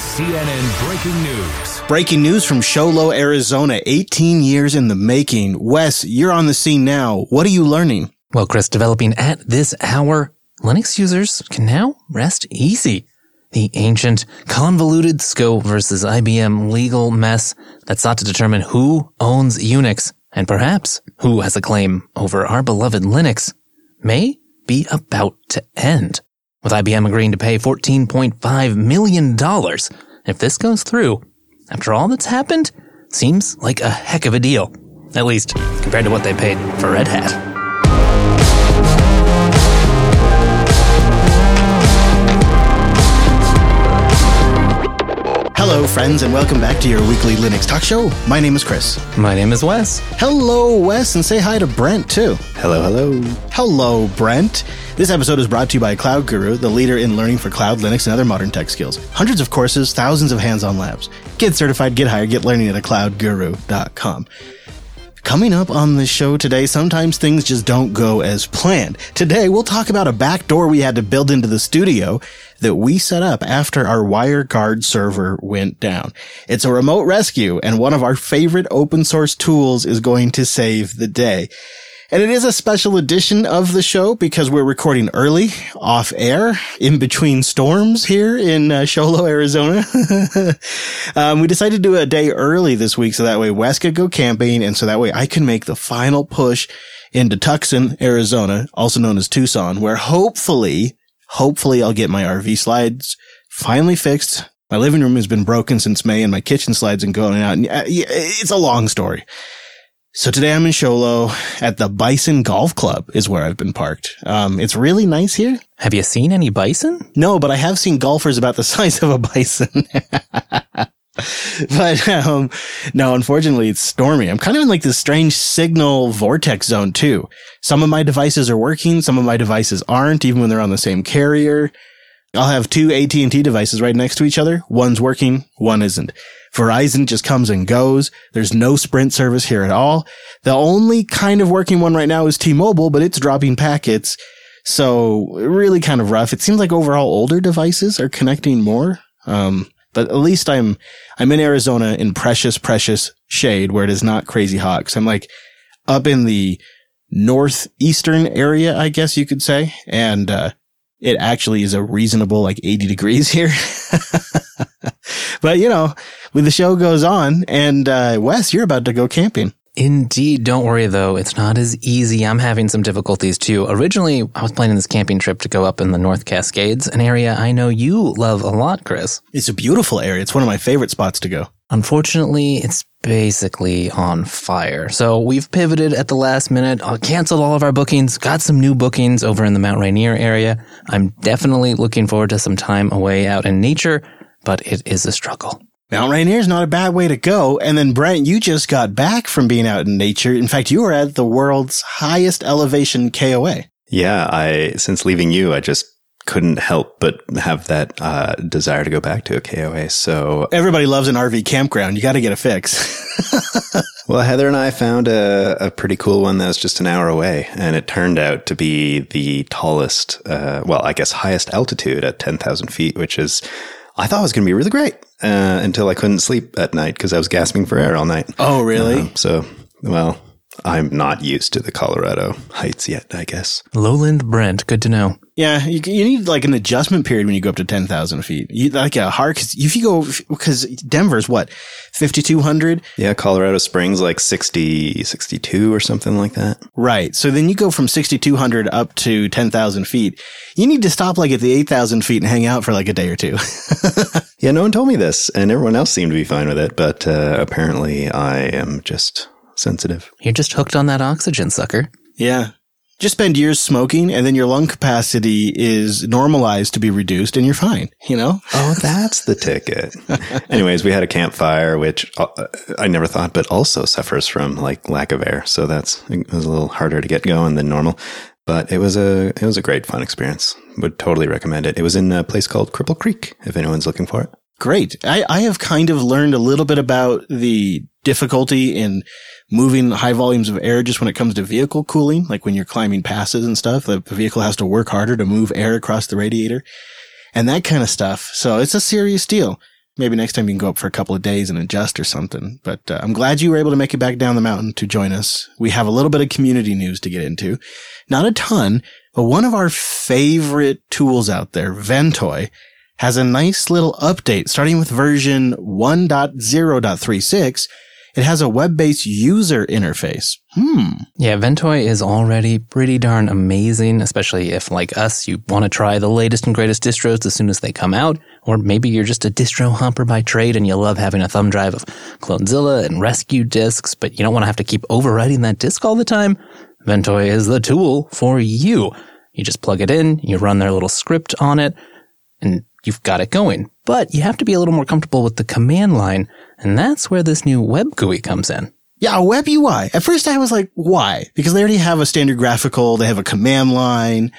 CNN Breaking News. Breaking news from Show Low, Arizona. 18 years in the making. Wes, you're on the scene now. What are you learning? Well, Chris, developing at this hour, Linux users can now rest easy. The ancient, convoluted SCO versus IBM legal mess that sought to determine who owns Unix and perhaps who has a claim over our beloved Linux may be about to end. With IBM agreeing to pay $14.5 million if this goes through, after all that's happened, seems like a heck of a deal. At least compared to what they paid for Red Hat. Hello, friends, and welcome back to your weekly Linux talk show. My name is Chris. My name is Wes. Hello, Wes, and say hi to Brent, too. Hello, hello. Hello, Brent. This episode is brought to you by Cloud Guru, the leader in learning for cloud, Linux, and other modern tech skills. Hundreds of courses, thousands of hands on labs. Get certified, get hired, get learning at cloudguru.com. Coming up on the show today, sometimes things just don't go as planned. Today, we'll talk about a back door we had to build into the studio that we set up after our WireGuard server went down. It's a remote rescue, and one of our favorite open source tools is going to save the day. And it is a special edition of the show because we're recording early, off air, in between storms here in uh, Arizona. um, we decided to do a day early this week so that way Wes could go camping and so that way I can make the final push into Tucson, Arizona, also known as Tucson, where hopefully, hopefully I'll get my RV slides finally fixed. My living room has been broken since May and my kitchen slides and going out. And, uh, it's a long story. So today I'm in Show Low at the Bison Golf Club is where I've been parked. Um, it's really nice here. Have you seen any bison? No, but I have seen golfers about the size of a bison. but um, no, unfortunately, it's stormy. I'm kind of in like this strange signal vortex zone too. Some of my devices are working, some of my devices aren't, even when they're on the same carrier. I'll have two AT&T devices right next to each other. One's working, one isn't. Verizon just comes and goes. There's no Sprint service here at all. The only kind of working one right now is T-Mobile, but it's dropping packets. So really kind of rough. It seems like overall older devices are connecting more. Um, but at least I'm, I'm in Arizona in precious, precious shade where it is not crazy hot. Cause I'm like up in the northeastern area, I guess you could say. And, uh, it actually is a reasonable like 80 degrees here. but you know, when the show goes on and, uh, Wes, you're about to go camping. Indeed. Don't worry though. It's not as easy. I'm having some difficulties too. Originally, I was planning this camping trip to go up in the North Cascades, an area I know you love a lot, Chris. It's a beautiful area. It's one of my favorite spots to go. Unfortunately, it's basically on fire. So we've pivoted at the last minute, uh, canceled all of our bookings, got some new bookings over in the Mount Rainier area. I'm definitely looking forward to some time away out in nature, but it is a struggle. Mount Rainier is not a bad way to go. And then Brent, you just got back from being out in nature. In fact, you were at the world's highest elevation KOA. Yeah, I since leaving you, I just couldn't help but have that uh, desire to go back to a KOA. So everybody loves an RV campground. You got to get a fix. well, Heather and I found a, a, pretty cool one that was just an hour away, and it turned out to be the tallest, uh, well, I guess highest altitude at ten thousand feet, which is I thought was going to be really great uh, until I couldn't sleep at night because I was gasping for air all night. Oh, really? Uh, so, well, I'm not used to the Colorado heights yet, I guess. Lowland Brent, good to know. Yeah, you, you need like an adjustment period when you go up to 10,000 feet. You, like a hard, cause if you go, because Denver's what, 5,200? Yeah, Colorado Springs like 60, 62 or something like that. Right. So then you go from 6,200 up to 10,000 feet. You need to stop like at the 8,000 feet and hang out for like a day or two. yeah, no one told me this and everyone else seemed to be fine with it, but uh, apparently I am just sensitive. You're just hooked on that oxygen, sucker. Yeah. Just spend years smoking and then your lung capacity is normalized to be reduced and you're fine, you know? Oh, that's the ticket. Anyways, we had a campfire, which uh, I never thought, but also suffers from like lack of air. So that's, it was a little harder to get going than normal. But it was a, it was a great fun experience. Would totally recommend it. It was in a place called Cripple Creek, if anyone's looking for it. Great. I, I have kind of learned a little bit about the difficulty in moving high volumes of air just when it comes to vehicle cooling, like when you're climbing passes and stuff, the vehicle has to work harder to move air across the radiator and that kind of stuff. So it's a serious deal. maybe next time you can go up for a couple of days and adjust or something. But uh, I'm glad you were able to make it back down the mountain to join us. We have a little bit of community news to get into. Not a ton, but one of our favorite tools out there, Ventoy, has a nice little update starting with version 1.0.36 it has a web-based user interface. Hmm. Yeah, Ventoy is already pretty darn amazing, especially if, like us, you want to try the latest and greatest distros as soon as they come out, or maybe you're just a distro humper by trade and you love having a thumb drive of Clonezilla and Rescue disks, but you don't want to have to keep overwriting that disk all the time. Ventoy is the tool for you. You just plug it in, you run their little script on it, and you've got it going. But you have to be a little more comfortable with the command line and that's where this new web GUI comes in. Yeah, a web UI. At first I was like, why? Because they already have a standard graphical, they have a command line.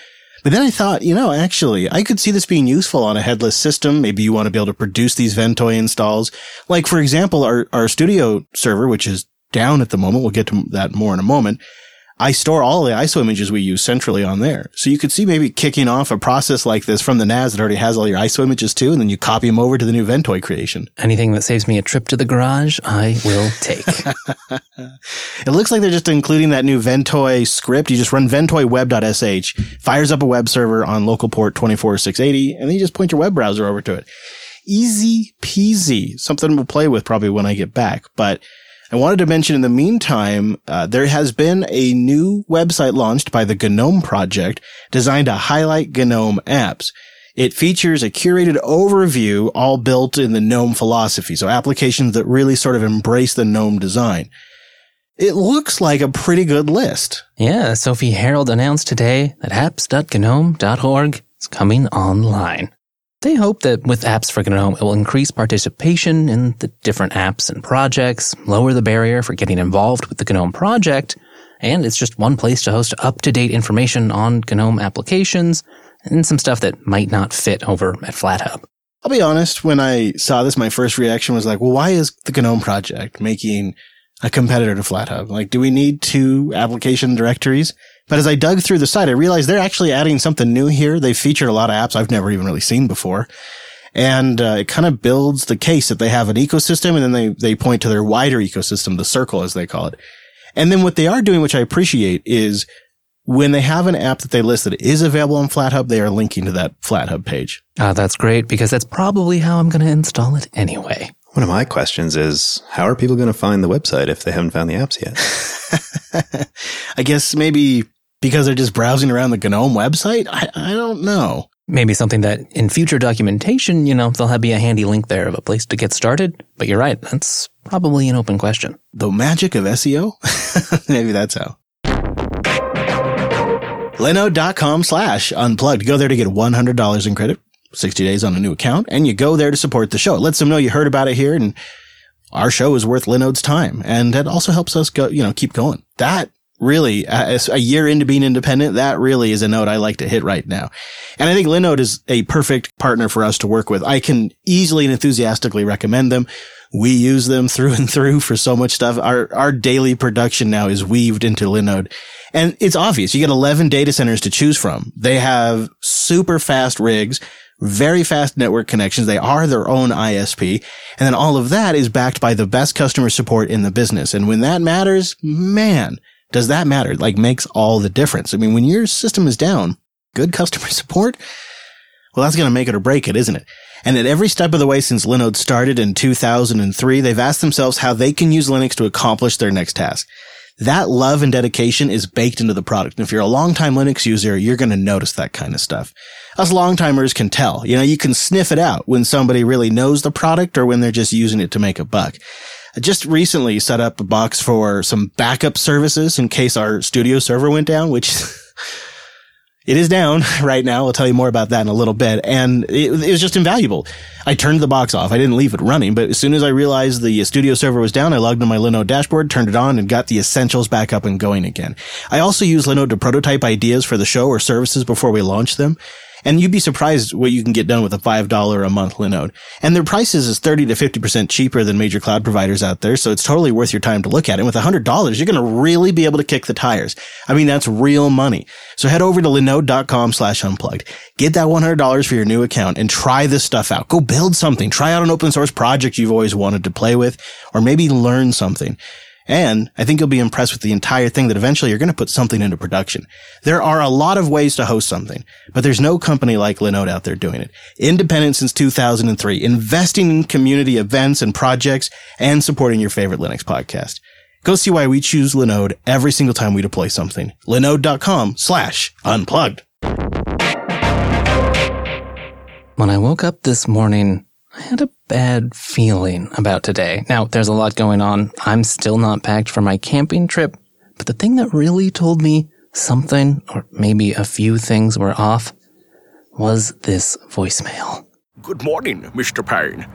But then I thought, you know, actually, I could see this being useful on a headless system. Maybe you want to be able to produce these Ventoy installs. Like, for example, our, our studio server, which is down at the moment. We'll get to that more in a moment. I store all the ISO images we use centrally on there. So you could see maybe kicking off a process like this from the NAS that already has all your ISO images too, and then you copy them over to the new Ventoy creation. Anything that saves me a trip to the garage, I will take. it looks like they're just including that new Ventoy script. You just run ventoyweb.sh, fires up a web server on local port 24680, and then you just point your web browser over to it. Easy peasy. Something we'll play with probably when I get back, but I wanted to mention in the meantime, uh, there has been a new website launched by the GNOME project designed to highlight GNOME apps. It features a curated overview all built in the GNOME philosophy. So applications that really sort of embrace the GNOME design. It looks like a pretty good list. Yeah, Sophie Herold announced today that apps.gnome.org is coming online. They hope that with Apps for GNOME, it will increase participation in the different apps and projects, lower the barrier for getting involved with the GNOME project, and it's just one place to host up-to-date information on GNOME applications and some stuff that might not fit over at FlatHub. I'll be honest, when I saw this, my first reaction was like, well, why is the GNOME project making a competitor to FlatHub? Like, do we need two application directories? But as I dug through the site, I realized they're actually adding something new here. They've featured a lot of apps I've never even really seen before. And uh, it kind of builds the case that they have an ecosystem and then they, they point to their wider ecosystem, the circle as they call it. And then what they are doing, which I appreciate, is when they have an app that they list that is available on FlatHub, they are linking to that FlatHub page. Uh, that's great because that's probably how I'm going to install it anyway. One of my questions is how are people going to find the website if they haven't found the apps yet? I guess maybe because they're just browsing around the GNOME website? I, I don't know. Maybe something that in future documentation, you know, there'll be a handy link there of a place to get started. But you're right. That's probably an open question. The magic of SEO? Maybe that's how. Linode.com slash unplugged. Go there to get $100 in credit, 60 days on a new account, and you go there to support the show. It lets them know you heard about it here and our show is worth Linode's time. And that also helps us go, you know, keep going. That really a year into being independent, that really is a note I like to hit right now. And I think Linode is a perfect partner for us to work with. I can easily and enthusiastically recommend them. We use them through and through for so much stuff. Our, our daily production now is weaved into Linode. And it's obvious. You get 11 data centers to choose from. They have super fast rigs, very fast network connections. They are their own ISP. And then all of that is backed by the best customer support in the business. And when that matters, man, does that matter? Like makes all the difference. I mean, when your system is down, good customer support, well, that's going to make it or break it, isn't it? And at every step of the way since Linode started in 2003, they've asked themselves how they can use Linux to accomplish their next task. That love and dedication is baked into the product. And if you're a longtime Linux user, you're going to notice that kind of stuff. Us longtimers can tell. You know, you can sniff it out when somebody really knows the product or when they're just using it to make a buck. I just recently set up a box for some backup services in case our studio server went down, which it is down right now. I'll tell you more about that in a little bit. And it, it, was just invaluable. I turned the box off. I didn't leave it running, but as soon as I realized the studio server was down, I logged into my Linode dashboard, turned it on, and got the essentials back up and going again. I also use Linode to prototype ideas for the show or services before we launch them. And you'd be surprised what you can get done with a $5 a month Linode. And their prices is 30 to 50% cheaper than major cloud providers out there. So it's totally worth your time to look at it. And with $100, you're going to really be able to kick the tires. I mean, that's real money. So head over to linode.com slash unplugged. Get that $100 for your new account and try this stuff out. Go build something. Try out an open source project you've always wanted to play with or maybe learn something. And I think you'll be impressed with the entire thing that eventually you're going to put something into production. There are a lot of ways to host something, but there's no company like Linode out there doing it. Independent since 2003, investing in community events and projects and supporting your favorite Linux podcast. Go see why we choose Linode every single time we deploy something. Linode.com slash unplugged. When I woke up this morning, I had a bad feeling about today. Now, there's a lot going on. I'm still not packed for my camping trip, but the thing that really told me something, or maybe a few things were off, was this voicemail. Good morning, Mr. Payne.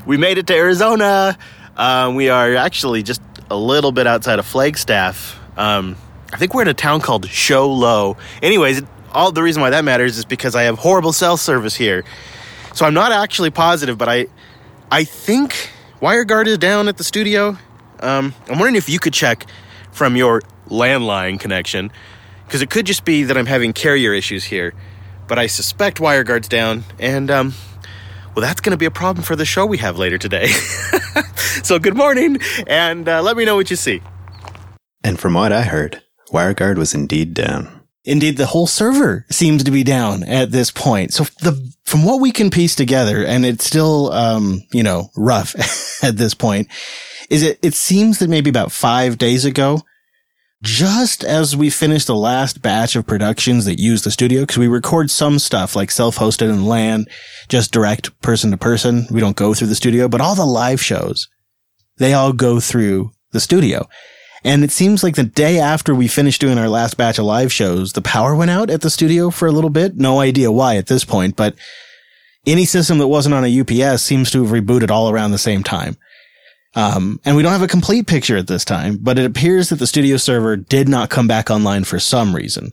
we made it to Arizona. Uh, we are actually just a little bit outside of Flagstaff. Um, I think we're in a town called Show Low. Anyways, all the reason why that matters is because I have horrible cell service here. So I'm not actually positive, but I I think WireGuard is down at the studio. Um, I'm wondering if you could check from your landline connection, because it could just be that I'm having carrier issues here. But I suspect WireGuard's down, and um, well, that's going to be a problem for the show we have later today. so good morning, and uh, let me know what you see. And from what I heard, WireGuard was indeed down. Indeed, the whole server seems to be down at this point. So the, from what we can piece together, and it's still, um, you know, rough at this point, is it, it seems that maybe about five days ago, just as we finished the last batch of productions that use the studio, because we record some stuff like self-hosted and LAN, just direct person to person. We don't go through the studio, but all the live shows, they all go through the studio. And it seems like the day after we finished doing our last batch of live shows, the power went out at the studio for a little bit. No idea why at this point, but any system that wasn't on a UPS seems to have rebooted all around the same time. Um, and we don't have a complete picture at this time, but it appears that the studio server did not come back online for some reason.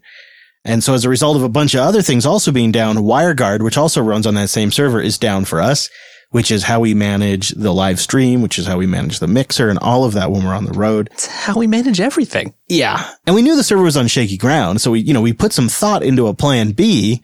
And so as a result of a bunch of other things also being down, WireGuard, which also runs on that same server, is down for us which is how we manage the live stream, which is how we manage the mixer and all of that when we're on the road. It's how we manage everything. Yeah. And we knew the server was on shaky ground. So we, you know, we put some thought into a plan B.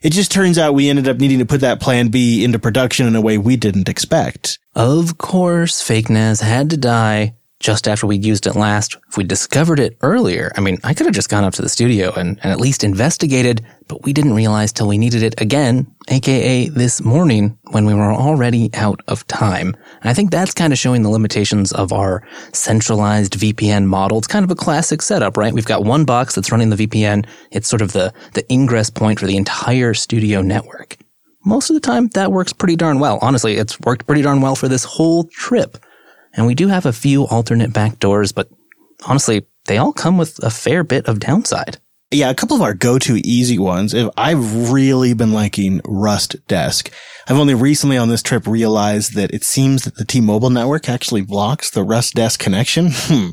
It just turns out we ended up needing to put that plan B into production in a way we didn't expect. Of course, fake NAS had to die just after we'd used it last. If we discovered it earlier, I mean, I could have just gone up to the studio and, and at least investigated, but we didn't realize till we needed it again, aka this morning when we were already out of time. And I think that's kind of showing the limitations of our centralized VPN model. It's kind of a classic setup, right? We've got one box that's running the VPN. It's sort of the, the ingress point for the entire studio network. Most of the time, that works pretty darn well. Honestly, it's worked pretty darn well for this whole trip. And we do have a few alternate backdoors, but honestly, they all come with a fair bit of downside. Yeah, a couple of our go-to easy ones. If I've really been liking Rust Desk. I've only recently on this trip realized that it seems that the T-Mobile network actually blocks the RustDesk connection. Hmm.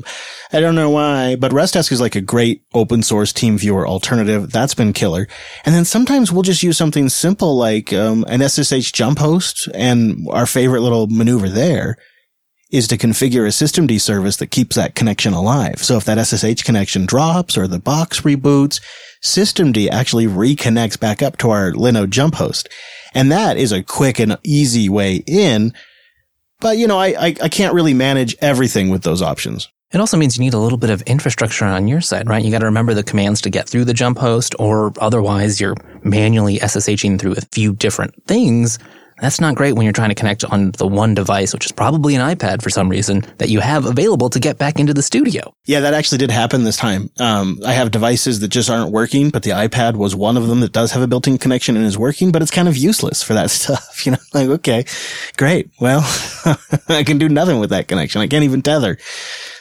I don't know why, but RustDesk is like a great open source TeamViewer alternative. That's been killer. And then sometimes we'll just use something simple like um, an SSH jump host and our favorite little maneuver there is to configure a systemd service that keeps that connection alive. So if that SSH connection drops or the box reboots, systemd actually reconnects back up to our Linode jump host. And that is a quick and easy way in. But you know, I, I, I can't really manage everything with those options. It also means you need a little bit of infrastructure on your side, right? You got to remember the commands to get through the jump host, or otherwise you're manually SSHing through a few different things that's not great when you're trying to connect on the one device, which is probably an iPad for some reason that you have available to get back into the studio. Yeah, that actually did happen this time. Um, I have devices that just aren't working, but the iPad was one of them that does have a built-in connection and is working, but it's kind of useless for that stuff. You know, like, okay, great. Well, I can do nothing with that connection. I can't even tether.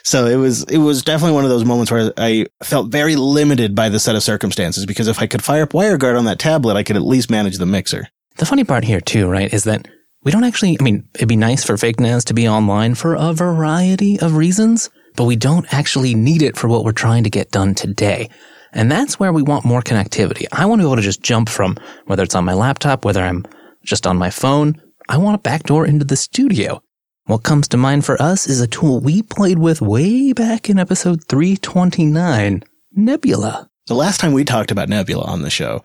So it was, it was definitely one of those moments where I felt very limited by the set of circumstances because if I could fire up WireGuard on that tablet, I could at least manage the mixer. The funny part here too, right, is that we don't actually, I mean, it'd be nice for fake NAS to be online for a variety of reasons, but we don't actually need it for what we're trying to get done today. And that's where we want more connectivity. I want to be able to just jump from whether it's on my laptop, whether I'm just on my phone. I want a backdoor into the studio. What comes to mind for us is a tool we played with way back in episode 329, Nebula. The last time we talked about Nebula on the show,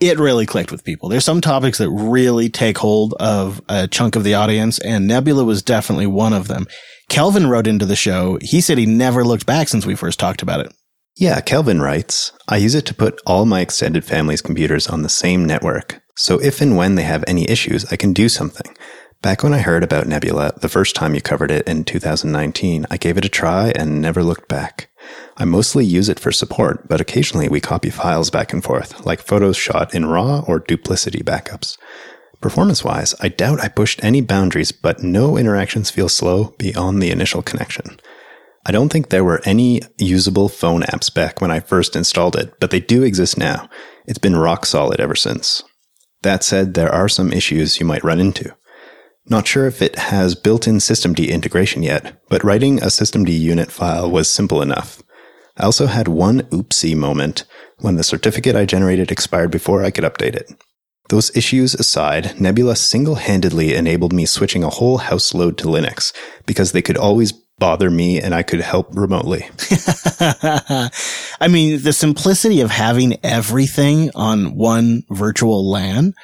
it really clicked with people. There's some topics that really take hold of a chunk of the audience, and Nebula was definitely one of them. Kelvin wrote into the show. He said he never looked back since we first talked about it. Yeah, Kelvin writes, I use it to put all my extended family's computers on the same network. So if and when they have any issues, I can do something. Back when I heard about Nebula, the first time you covered it in 2019, I gave it a try and never looked back. I mostly use it for support, but occasionally we copy files back and forth, like photos shot in RAW or duplicity backups. Performance wise, I doubt I pushed any boundaries, but no interactions feel slow beyond the initial connection. I don't think there were any usable phone apps back when I first installed it, but they do exist now. It's been rock solid ever since. That said, there are some issues you might run into. Not sure if it has built in systemd integration yet, but writing a systemd unit file was simple enough. I also had one oopsie moment when the certificate I generated expired before I could update it. Those issues aside, Nebula single handedly enabled me switching a whole house load to Linux because they could always bother me and I could help remotely. I mean, the simplicity of having everything on one virtual LAN,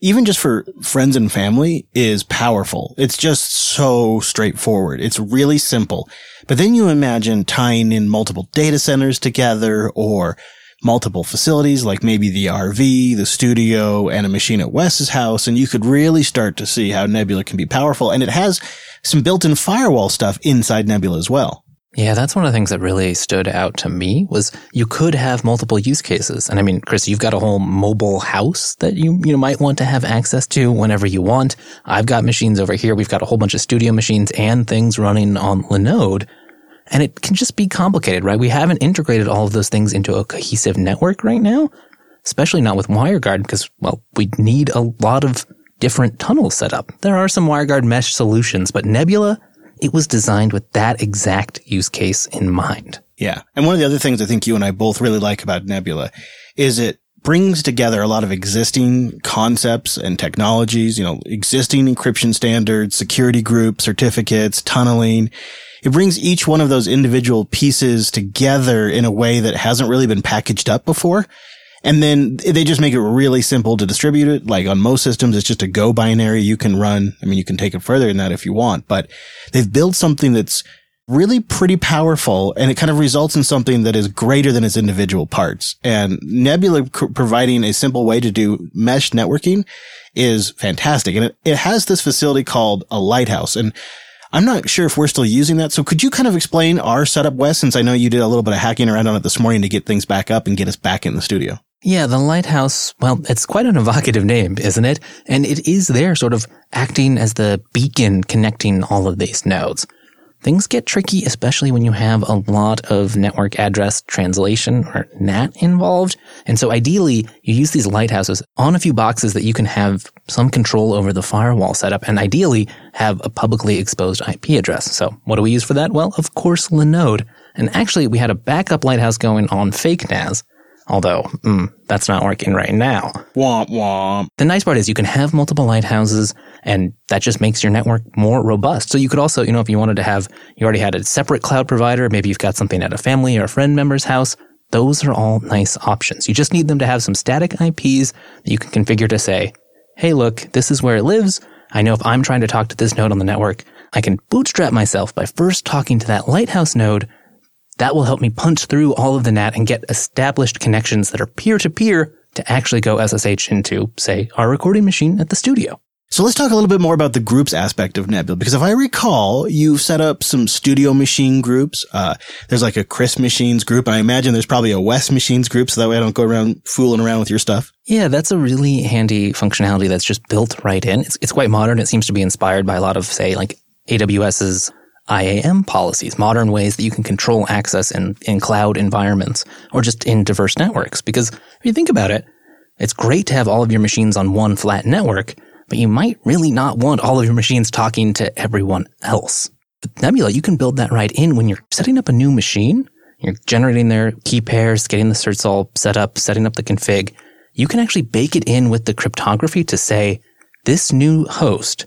even just for friends and family is powerful. It's just so straightforward. It's really simple. But then you imagine tying in multiple data centers together or multiple facilities, like maybe the RV, the studio, and a machine at Wes's house. And you could really start to see how Nebula can be powerful. And it has some built-in firewall stuff inside Nebula as well. Yeah, that's one of the things that really stood out to me was you could have multiple use cases. And I mean, Chris, you've got a whole mobile house that you, you know, might want to have access to whenever you want. I've got machines over here. We've got a whole bunch of studio machines and things running on Linode. And it can just be complicated, right? We haven't integrated all of those things into a cohesive network right now, especially not with WireGuard because, well, we need a lot of different tunnels set up. There are some WireGuard mesh solutions, but Nebula, it was designed with that exact use case in mind. Yeah. And one of the other things I think you and I both really like about Nebula is it brings together a lot of existing concepts and technologies, you know, existing encryption standards, security groups, certificates, tunneling. It brings each one of those individual pieces together in a way that hasn't really been packaged up before. And then they just make it really simple to distribute it. Like on most systems, it's just a Go binary you can run. I mean, you can take it further than that if you want, but they've built something that's really pretty powerful and it kind of results in something that is greater than its individual parts. And Nebula c- providing a simple way to do mesh networking is fantastic. And it, it has this facility called a lighthouse. And I'm not sure if we're still using that. So could you kind of explain our setup, Wes, since I know you did a little bit of hacking around on it this morning to get things back up and get us back in the studio? Yeah, the lighthouse, well, it's quite an evocative name, isn't it? And it is there sort of acting as the beacon connecting all of these nodes. Things get tricky, especially when you have a lot of network address translation or NAT involved. And so ideally, you use these lighthouses on a few boxes that you can have some control over the firewall setup and ideally have a publicly exposed IP address. So what do we use for that? Well, of course, Linode. And actually, we had a backup lighthouse going on fake NAS Although, mm, that's not working right now. Womp womp. The nice part is you can have multiple lighthouses and that just makes your network more robust. So you could also, you know, if you wanted to have, you already had a separate cloud provider, maybe you've got something at a family or a friend member's house. Those are all nice options. You just need them to have some static IPs that you can configure to say, Hey, look, this is where it lives. I know if I'm trying to talk to this node on the network, I can bootstrap myself by first talking to that lighthouse node that will help me punch through all of the NAT and get established connections that are peer to peer to actually go SSH into, say, our recording machine at the studio. So let's talk a little bit more about the groups aspect of Nebula, because if I recall, you've set up some studio machine groups. Uh, there's like a Chris machines group, and I imagine there's probably a Wes machines group, so that way I don't go around fooling around with your stuff. Yeah, that's a really handy functionality that's just built right in. It's, it's quite modern. It seems to be inspired by a lot of, say, like AWS's IAM policies, modern ways that you can control access in, in cloud environments or just in diverse networks. Because if you think about it, it's great to have all of your machines on one flat network, but you might really not want all of your machines talking to everyone else. With Nebula, you can build that right in when you're setting up a new machine. you're generating their key pairs, getting the certs all set up, setting up the config, you can actually bake it in with the cryptography to say, this new host,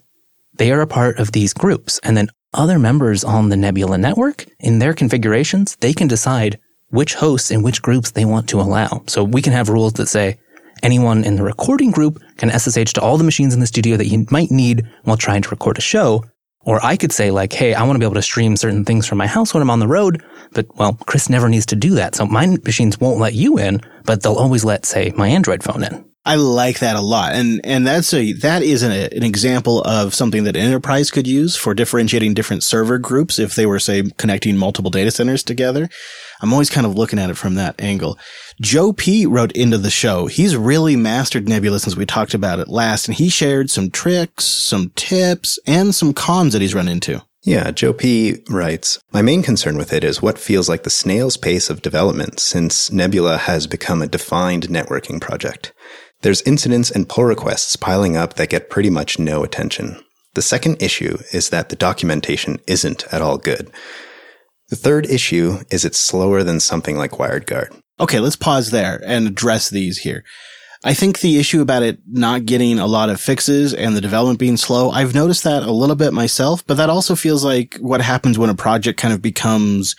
they are a part of these groups. And then other members on the Nebula network, in their configurations, they can decide which hosts and which groups they want to allow. So we can have rules that say, anyone in the recording group can SSH to all the machines in the studio that you might need while trying to record a show. Or I could say like, hey, I want to be able to stream certain things from my house when I'm on the road, but well, Chris never needs to do that. So my machines won't let you in, but they'll always let, say, my Android phone in. I like that a lot. And, and that's a, that is an, an example of something that enterprise could use for differentiating different server groups if they were, say, connecting multiple data centers together. I'm always kind of looking at it from that angle. Joe P wrote into the show. He's really mastered Nebula since we talked about it last, and he shared some tricks, some tips, and some cons that he's run into. Yeah, Joe P writes, My main concern with it is what feels like the snail's pace of development since Nebula has become a defined networking project. There's incidents and pull requests piling up that get pretty much no attention. The second issue is that the documentation isn't at all good. The third issue is it's slower than something like WireGuard. Okay, let's pause there and address these here. I think the issue about it not getting a lot of fixes and the development being slow, I've noticed that a little bit myself, but that also feels like what happens when a project kind of becomes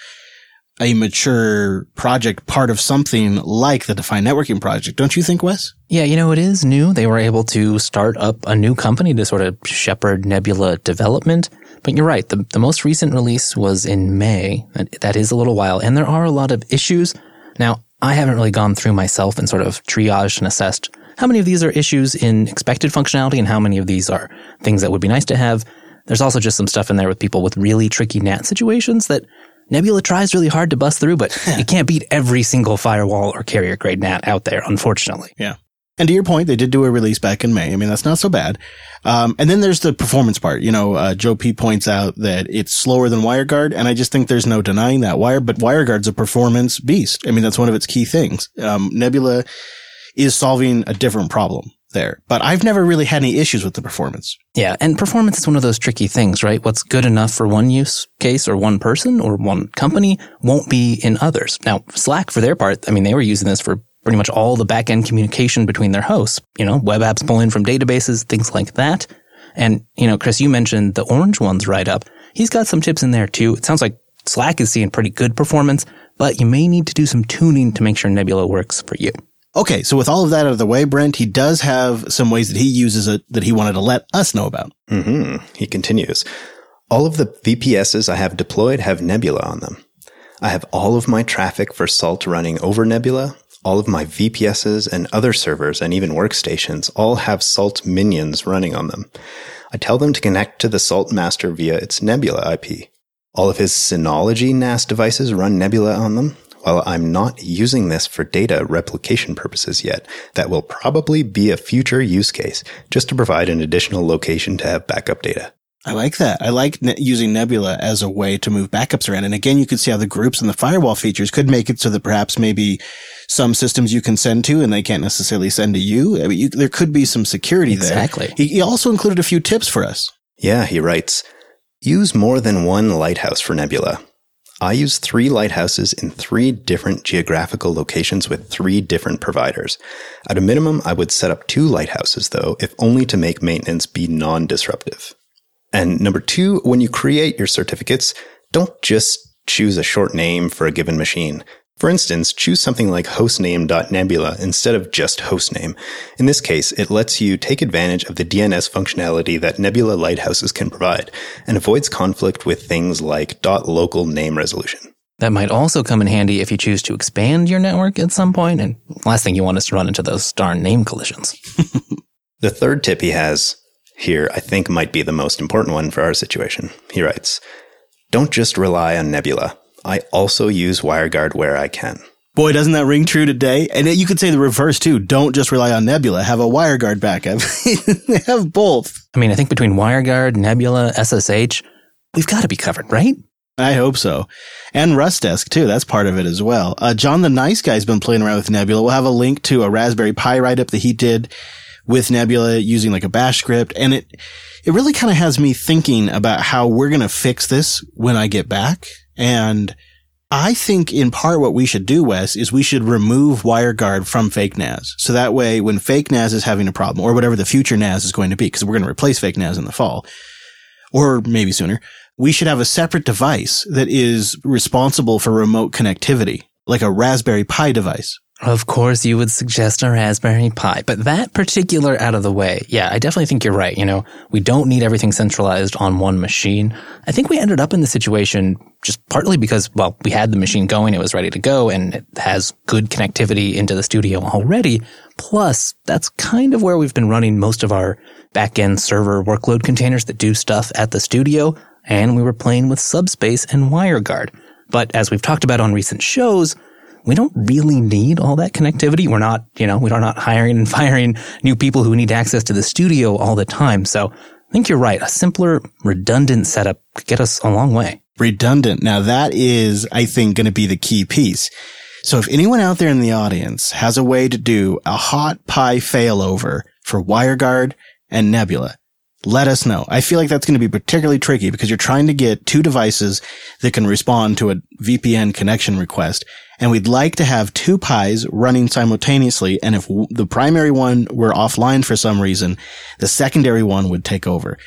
a mature project part of something like the defined networking project. Don't you think, Wes? Yeah, you know, it is new. They were able to start up a new company to sort of shepherd Nebula development. But you're right. The, the most recent release was in May. That, that is a little while. And there are a lot of issues. Now, I haven't really gone through myself and sort of triaged and assessed how many of these are issues in expected functionality and how many of these are things that would be nice to have. There's also just some stuff in there with people with really tricky NAT situations that Nebula tries really hard to bust through, but you can't beat every single firewall or carrier grade NAT out there, unfortunately. Yeah. And to your point, they did do a release back in May. I mean, that's not so bad. Um, and then there's the performance part. You know, uh, Joe P points out that it's slower than WireGuard, and I just think there's no denying that. Wire, but WireGuard's a performance beast. I mean, that's one of its key things. Um, Nebula is solving a different problem there, but I've never really had any issues with the performance. Yeah, and performance is one of those tricky things, right? What's good enough for one use case or one person or one company won't be in others. Now, Slack, for their part, I mean, they were using this for pretty much all the back-end communication between their hosts, you know, web apps pulling from databases, things like that. And, you know, Chris, you mentioned the orange ones right up. He's got some tips in there too. It sounds like Slack is seeing pretty good performance, but you may need to do some tuning to make sure Nebula works for you. Okay, so with all of that out of the way, Brent, he does have some ways that he uses it that he wanted to let us know about. Mm-hmm. He continues. All of the VPSs I have deployed have Nebula on them. I have all of my traffic for Salt running over Nebula. All of my VPSs and other servers and even workstations all have Salt minions running on them. I tell them to connect to the Salt master via its Nebula IP. All of his Synology NAS devices run Nebula on them. While I'm not using this for data replication purposes yet, that will probably be a future use case just to provide an additional location to have backup data. I like that. I like ne- using Nebula as a way to move backups around. And again, you could see how the groups and the firewall features could make it so that perhaps maybe some systems you can send to and they can't necessarily send to you. I mean, you, there could be some security exactly. there. He, he also included a few tips for us. Yeah, he writes, use more than one lighthouse for Nebula. I use three lighthouses in three different geographical locations with three different providers. At a minimum, I would set up two lighthouses though, if only to make maintenance be non-disruptive. And number two, when you create your certificates, don't just choose a short name for a given machine. For instance, choose something like hostname.nebula instead of just hostname. In this case, it lets you take advantage of the DNS functionality that Nebula lighthouses can provide and avoids conflict with things like .local name resolution. That might also come in handy if you choose to expand your network at some point. And last thing you want is to run into those darn name collisions. the third tip he has here, I think might be the most important one for our situation. He writes, don't just rely on Nebula. I also use WireGuard where I can. Boy, doesn't that ring true today? And you could say the reverse too. Don't just rely on Nebula. Have a WireGuard backup. have both. I mean, I think between WireGuard, Nebula, SSH, we've got to be covered, right? I hope so. And Rustdesk too. That's part of it as well. Uh, Jon the Nice Guy's been playing around with Nebula. We'll have a link to a Raspberry Pi write up that he did with Nebula using like a bash script. And it, it really kind of has me thinking about how we're going to fix this when I get back. And I think in part what we should do, Wes, is we should remove WireGuard from fake NAS. So that way when fake NAS is having a problem or whatever the future NAS is going to be, because we're going to replace fake NAS in the fall or maybe sooner, we should have a separate device that is responsible for remote connectivity, like a Raspberry Pi device. Of course, you would suggest a Raspberry Pi, but that particular out of the way, yeah, I definitely think you're right. You know, we don't need everything centralized on one machine. I think we ended up in the situation just partly because, well, we had the machine going, it was ready to go, and it has good connectivity into the studio already. Plus, that's kind of where we've been running most of our backend server workload containers that do stuff at the studio, and we were playing with Subspace and WireGuard. But as we've talked about on recent shows, we don't really need all that connectivity. We're not, you know, we're not hiring and firing new people who need access to the studio all the time. So I think you're right. A simpler, redundant setup could get us a long way. Redundant. Now that is, I think, going to be the key piece. So if anyone out there in the audience has a way to do a hot pie failover for WireGuard and Nebula, let us know. I feel like that's going to be particularly tricky because you're trying to get two devices that can respond to a VPN connection request. And we'd like to have two Pis running simultaneously. And if the primary one were offline for some reason, the secondary one would take over.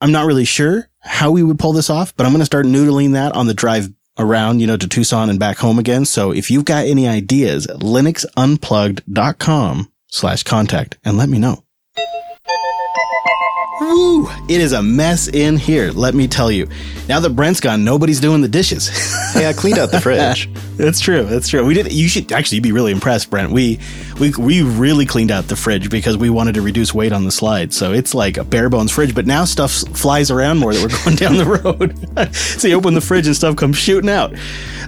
I'm not really sure how we would pull this off, but I'm going to start noodling that on the drive around, you know, to Tucson and back home again. So if you've got any ideas, linuxunplugged.com slash contact and let me know. Woo! It is a mess in here, let me tell you. Now that Brent's gone, nobody's doing the dishes. hey, I cleaned out the fridge. that's true. That's true. We did. You should actually be really impressed, Brent. We we we really cleaned out the fridge because we wanted to reduce weight on the slide. So it's like a bare bones fridge, but now stuff flies around more that we're going down the road. so you open the fridge and stuff comes shooting out.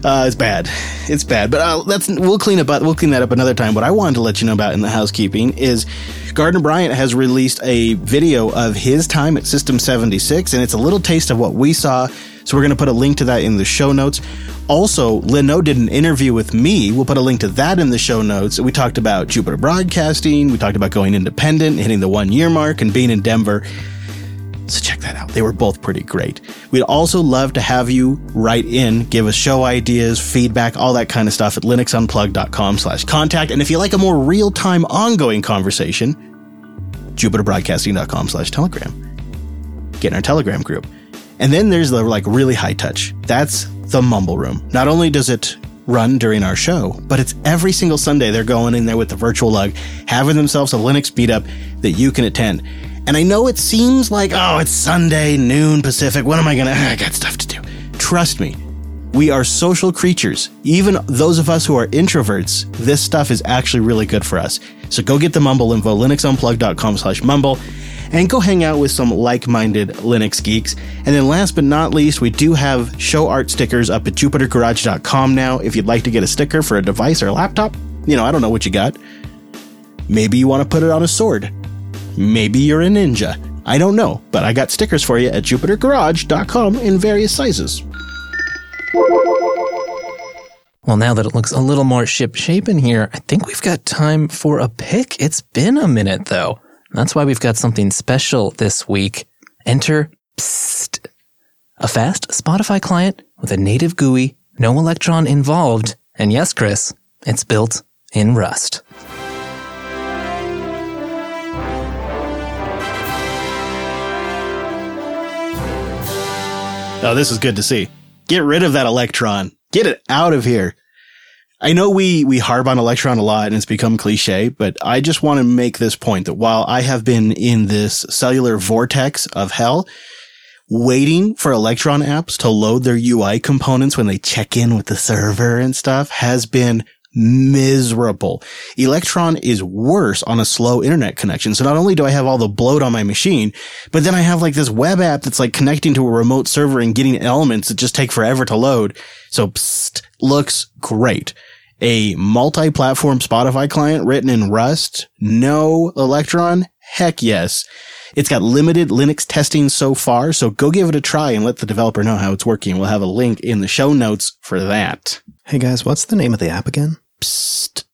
Uh, it's bad. It's bad. But uh, that's we'll clean up. We'll clean that up another time. What I wanted to let you know about in the housekeeping is Gardiner Bryant has released a video of his time at System 76, and it's a little taste of what we saw. So we're going to put a link to that in the show notes. Also, Linode did an interview with me. We'll put a link to that in the show notes. We talked about Jupiter Broadcasting. We talked about going independent, hitting the one year mark, and being in Denver. So check that out. They were both pretty great. We'd also love to have you write in, give us show ideas, feedback, all that kind of stuff at linuxunplugged.com slash contact. And if you like a more real-time ongoing conversation, jupiterbroadcasting.com slash telegram. Get in our telegram group. And then there's the like really high touch. That's the mumble room. Not only does it run during our show, but it's every single Sunday they're going in there with the virtual lug, having themselves a Linux beat up that you can attend. And I know it seems like, oh, it's Sunday, noon Pacific. What am I going to, I got stuff to do. Trust me, we are social creatures. Even those of us who are introverts, this stuff is actually really good for us. So go get the Mumble info, linuxunplug.com slash mumble, and go hang out with some like-minded Linux geeks. And then last but not least, we do have show art stickers up at jupitergarage.com now. If you'd like to get a sticker for a device or a laptop, you know, I don't know what you got. Maybe you want to put it on a sword. Maybe you're a ninja. I don't know, but I got stickers for you at jupitergarage.com in various sizes. Well, now that it looks a little more ship shape in here, I think we've got time for a pick. It's been a minute though. That's why we've got something special this week. Enter Psst, a fast Spotify client with a native GUI, no Electron involved, and yes, Chris, it's built in Rust. Oh, this is good to see. Get rid of that Electron. Get it out of here. I know we, we harp on Electron a lot and it's become cliche, but I just want to make this point that while I have been in this cellular vortex of hell, waiting for Electron apps to load their UI components when they check in with the server and stuff has been miserable. Electron is worse on a slow internet connection. So not only do I have all the bloat on my machine, but then I have like this web app that's like connecting to a remote server and getting elements that just take forever to load. So psst, looks great. A multi-platform Spotify client written in Rust. No Electron. Heck yes. It's got limited Linux testing so far, so go give it a try and let the developer know how it's working. We'll have a link in the show notes for that. Hey guys, what's the name of the app again? Psst.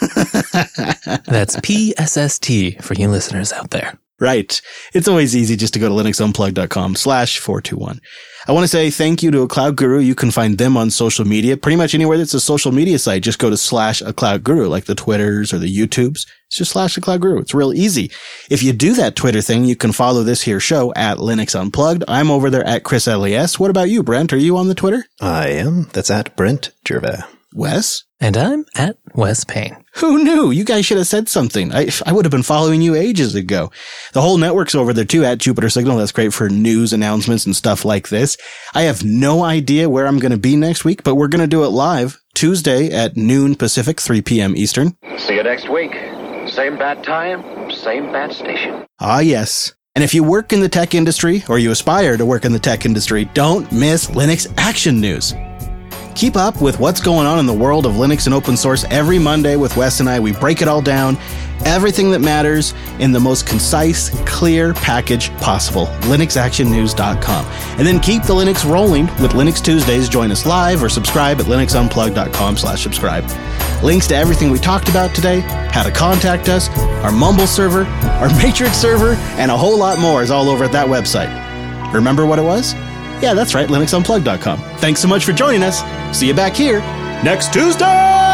That's PSST for you listeners out there. Right. It's always easy just to go to linuxunplug.com slash 421. I want to say thank you to a cloud guru. You can find them on social media. Pretty much anywhere that's a social media site, just go to slash a cloud guru, like the Twitters or the YouTubes. It's just slash a cloud guru. It's real easy. If you do that Twitter thing, you can follow this here show at Linux Unplugged. I'm over there at ChrisLAS. What about you, Brent? Are you on the Twitter? I am. That's at Brent Gervais. Wes? And I'm at Wes Payne. Who knew? You guys should have said something. I, I would have been following you ages ago. The whole network's over there too at Jupiter Signal. That's great for news announcements and stuff like this. I have no idea where I'm going to be next week, but we're going to do it live Tuesday at noon Pacific, 3 p.m. Eastern. See you next week. Same bad time, same bad station. Ah, yes. And if you work in the tech industry or you aspire to work in the tech industry, don't miss Linux Action News. Keep up with what's going on in the world of Linux and open source every Monday with Wes and I. We break it all down, everything that matters in the most concise, clear package possible. LinuxActionNews.com. And then keep the Linux rolling with Linux Tuesdays. Join us live or subscribe at linuxunplug.com slash subscribe. Links to everything we talked about today, how to contact us, our Mumble server, our Matrix server, and a whole lot more is all over at that website. Remember what it was? Yeah, that's right, linuxunplug.com. Thanks so much for joining us. See you back here next Tuesday!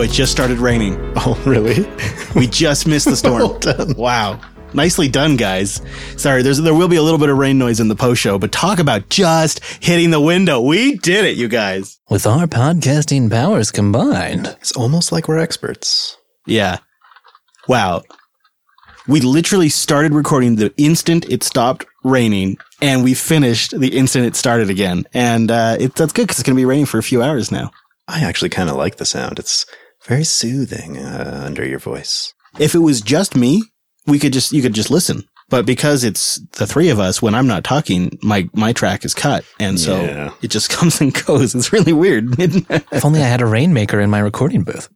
Oh, it just started raining. Oh, really? We just missed the storm. Well done. Wow. Nicely done, guys. Sorry, there's there will be a little bit of rain noise in the post show, but talk about just hitting the window. We did it, you guys. With our podcasting powers combined. It's almost like we're experts. Yeah. Wow. We literally started recording the instant it stopped raining, and we finished the instant it started again. And uh, it, that's good because it's going to be raining for a few hours now. I actually kind of like the sound. It's very soothing uh, under your voice. If it was just me, we could just you could just listen. But because it's the three of us, when I'm not talking, my my track is cut, and so Yeah. it just comes and goes. It's really weird. If only I had a rainmaker in my recording booth.